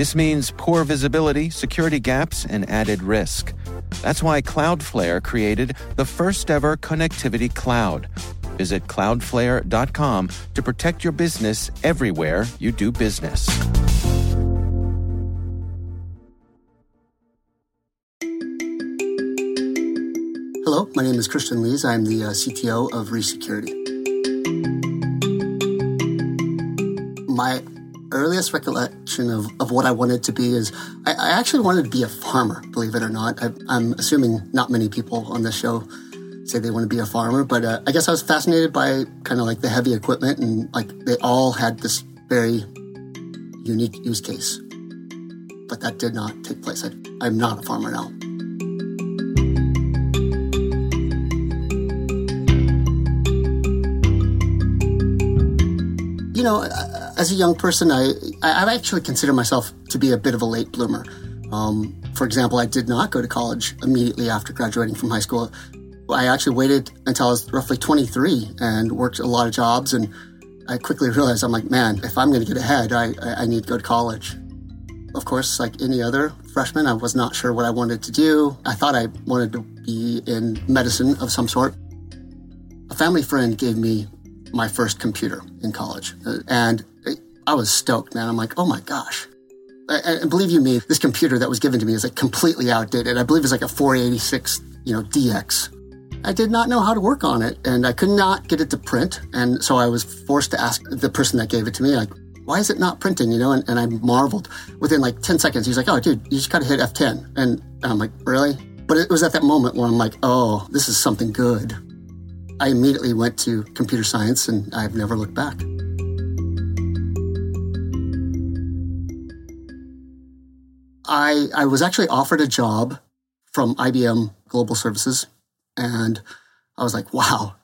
This means poor visibility, security gaps, and added risk. That's why Cloudflare created the first ever connectivity cloud. Visit cloudflare.com to protect your business everywhere you do business. Hello, my name is Christian Lees. I'm the uh, CTO of Resecurity. My earliest recollection of, of what I wanted to be is I, I actually wanted to be a farmer, believe it or not. I, am assuming not many people on this show say they want to be a farmer, but uh, I guess I was fascinated by kind of like the heavy equipment and like they all had this very unique use case. But that did not take place. I, I'm not a farmer now. you know, as a young person, I I actually consider myself to be a bit of a late bloomer. Um, for example, I did not go to college immediately after graduating from high school. I actually waited until I was roughly 23 and worked a lot of jobs. And I quickly realized I'm like, man, if I'm going to get ahead, I, I need to go to college. Of course, like any other freshman, I was not sure what I wanted to do. I thought I wanted to be in medicine of some sort. A family friend gave me my first computer in college. Uh, and I was stoked, man. I'm like, oh my gosh. And believe you me, this computer that was given to me is like completely outdated. I believe it's like a 486, you know, DX. I did not know how to work on it and I could not get it to print. And so I was forced to ask the person that gave it to me, like, why is it not printing? You know, and, and I marveled within like 10 seconds. He's like, oh, dude, you just got to hit F10. And I'm like, really? But it was at that moment where I'm like, oh, this is something good. I immediately went to computer science and I've never looked back. I, I was actually offered a job from IBM Global Services, and I was like, wow,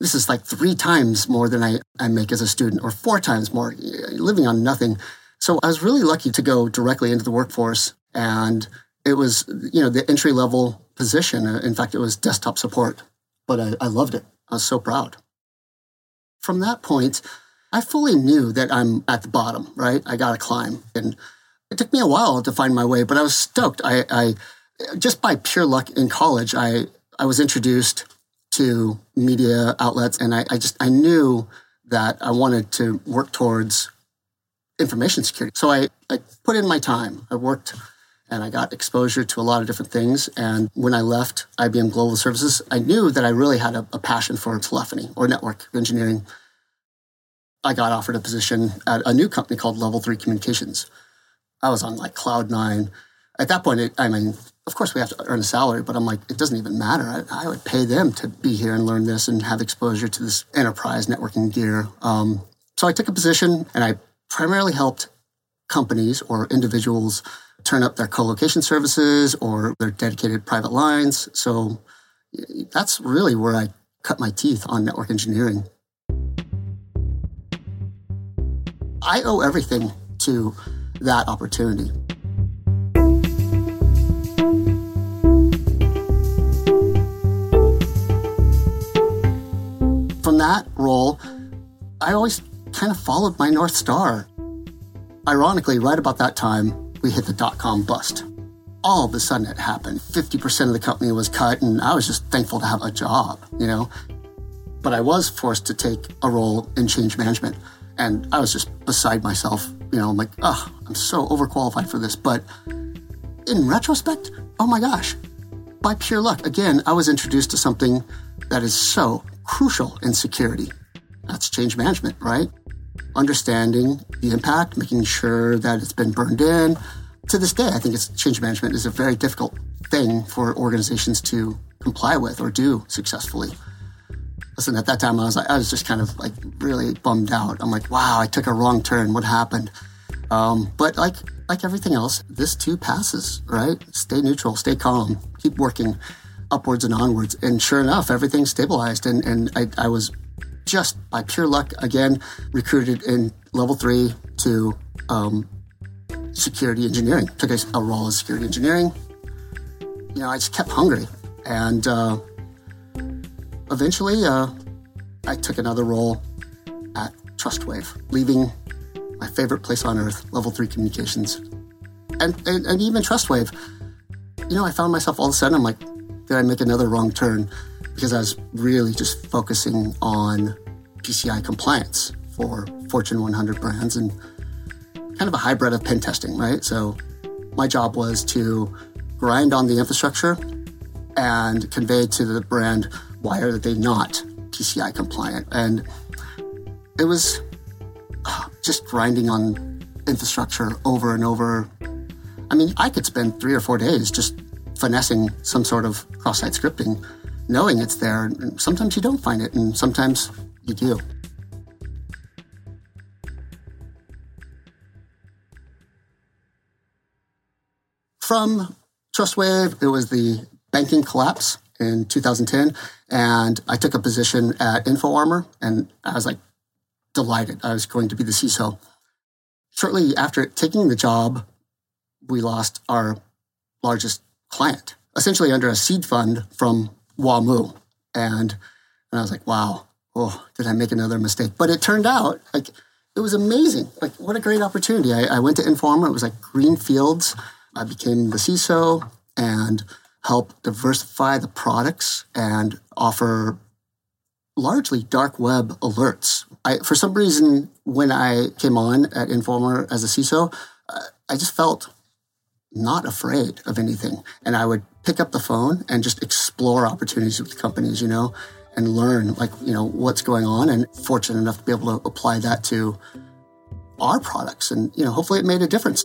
this is like three times more than I, I make as a student, or four times more, living on nothing. So I was really lucky to go directly into the workforce, and it was, you know, the entry level position. In fact, it was desktop support, but I, I loved it. I was so proud. From that point, I fully knew that I'm at the bottom, right? I got to climb. And it took me a while to find my way, but I was stoked. I, I just by pure luck in college, I, I was introduced to media outlets and I, I just, I knew that I wanted to work towards information security. So I, I put in my time. I worked and I got exposure to a lot of different things. And when I left IBM Global Services, I knew that I really had a, a passion for telephony or network engineering. I got offered a position at a new company called Level 3 Communications. I was on like cloud nine. At that point, it, I mean, of course we have to earn a salary, but I'm like, it doesn't even matter. I, I, would pay them to be here and learn this and have exposure to this enterprise networking gear. Um, so I took a position and I primarily helped companies or individuals turn up their co-location services or their dedicated private lines. So that's really where I cut my teeth on network engineering. I owe everything to that opportunity. From that role, I always kind of followed my North Star. Ironically, right about that time, we hit the dot com bust. All of a sudden it happened. 50% of the company was cut, and I was just thankful to have a job, you know? But I was forced to take a role in change management, and I was just beside myself. You know, I'm like, oh, I'm so overqualified for this. But in retrospect, oh my gosh, by pure luck, again, I was introduced to something that is so crucial in security. That's change management, right? Understanding the impact, making sure that it's been burned in. To this day, I think it's change management is a very difficult thing for organizations to comply with or do successfully. Listen, at that time, I was like, I was just kind of like really bummed out. I'm like, wow, I took a wrong turn. What happened? Um, but like like everything else, this too passes, right? Stay neutral, stay calm, keep working upwards and onwards. And sure enough, everything stabilized. And, and I, I was just by pure luck, again, recruited in level three to um, security engineering. Took a, a, role as security engineering. You know, I just kept hungry. And uh, eventually, uh, I took another role at TrustWave, leaving my favorite place on earth, level three communications. And, and, and even TrustWave, you know, I found myself all of a sudden, I'm like, did I make another wrong turn? Because I was really just focusing on PCI compliance for Fortune 100 brands and kind of a hybrid of pen testing, right? So my job was to grind on the infrastructure and convey to the brand why are they not PCI compliant. And it was ah, just grinding on infrastructure over and over. I mean, I could spend three or four days just finessing some sort of cross-site scripting, knowing it's there. And sometimes you don't find it, and sometimes you do. From TrustWave, it was the banking collapse in 2010, and I took a position at InfoArmor, and I was like delighted. I was going to be the CISO. Shortly after taking the job, we lost our largest client, essentially under a seed fund from WAMU. And, and I was like, wow, oh, did I make another mistake? But it turned out like it was amazing. Like, what a great opportunity. I, I went to InfoArmor. It was like green fields. I became the CISO and helped diversify the products and offer largely dark web alerts. I, for some reason, when I came on at InfoArmor as a CISO, uh, I just felt not afraid of anything. And I would pick up the phone and just explore opportunities with companies, you know, and learn like, you know, what's going on and fortunate enough to be able to apply that to our products. And, you know, hopefully it made a difference.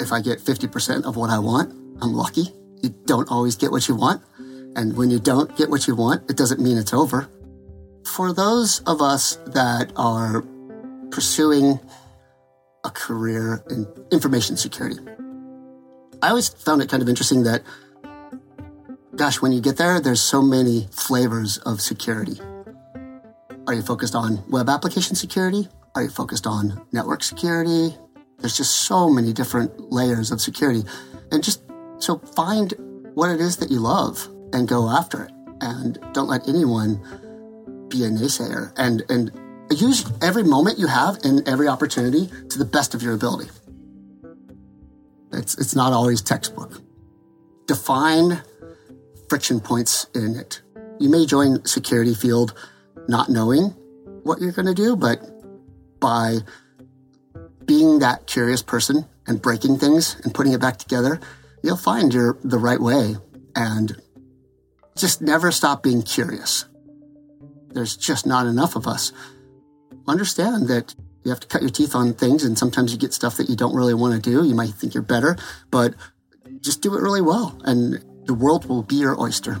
If I get 50% of what I want, I'm lucky. You don't always get what you want. And when you don't get what you want, it doesn't mean it's over. For those of us that are pursuing a career in information security, I always found it kind of interesting that, gosh, when you get there, there's so many flavors of security. Are you focused on web application security? Are you focused on network security? There's just so many different layers of security. And just so find what it is that you love and go after it. And don't let anyone be a naysayer. And, and use every moment you have and every opportunity to the best of your ability. It's, it's not always textbook. Define friction points in it. You may join security field not knowing what you're going to do, but by being that curious person and breaking things and putting it back together, you'll find your the right way and just never stop being curious. There's just not enough of us. Understand that you have to cut your teeth on things, and sometimes you get stuff that you don't really want to do. You might think you're better, but just do it really well, and the world will be your oyster.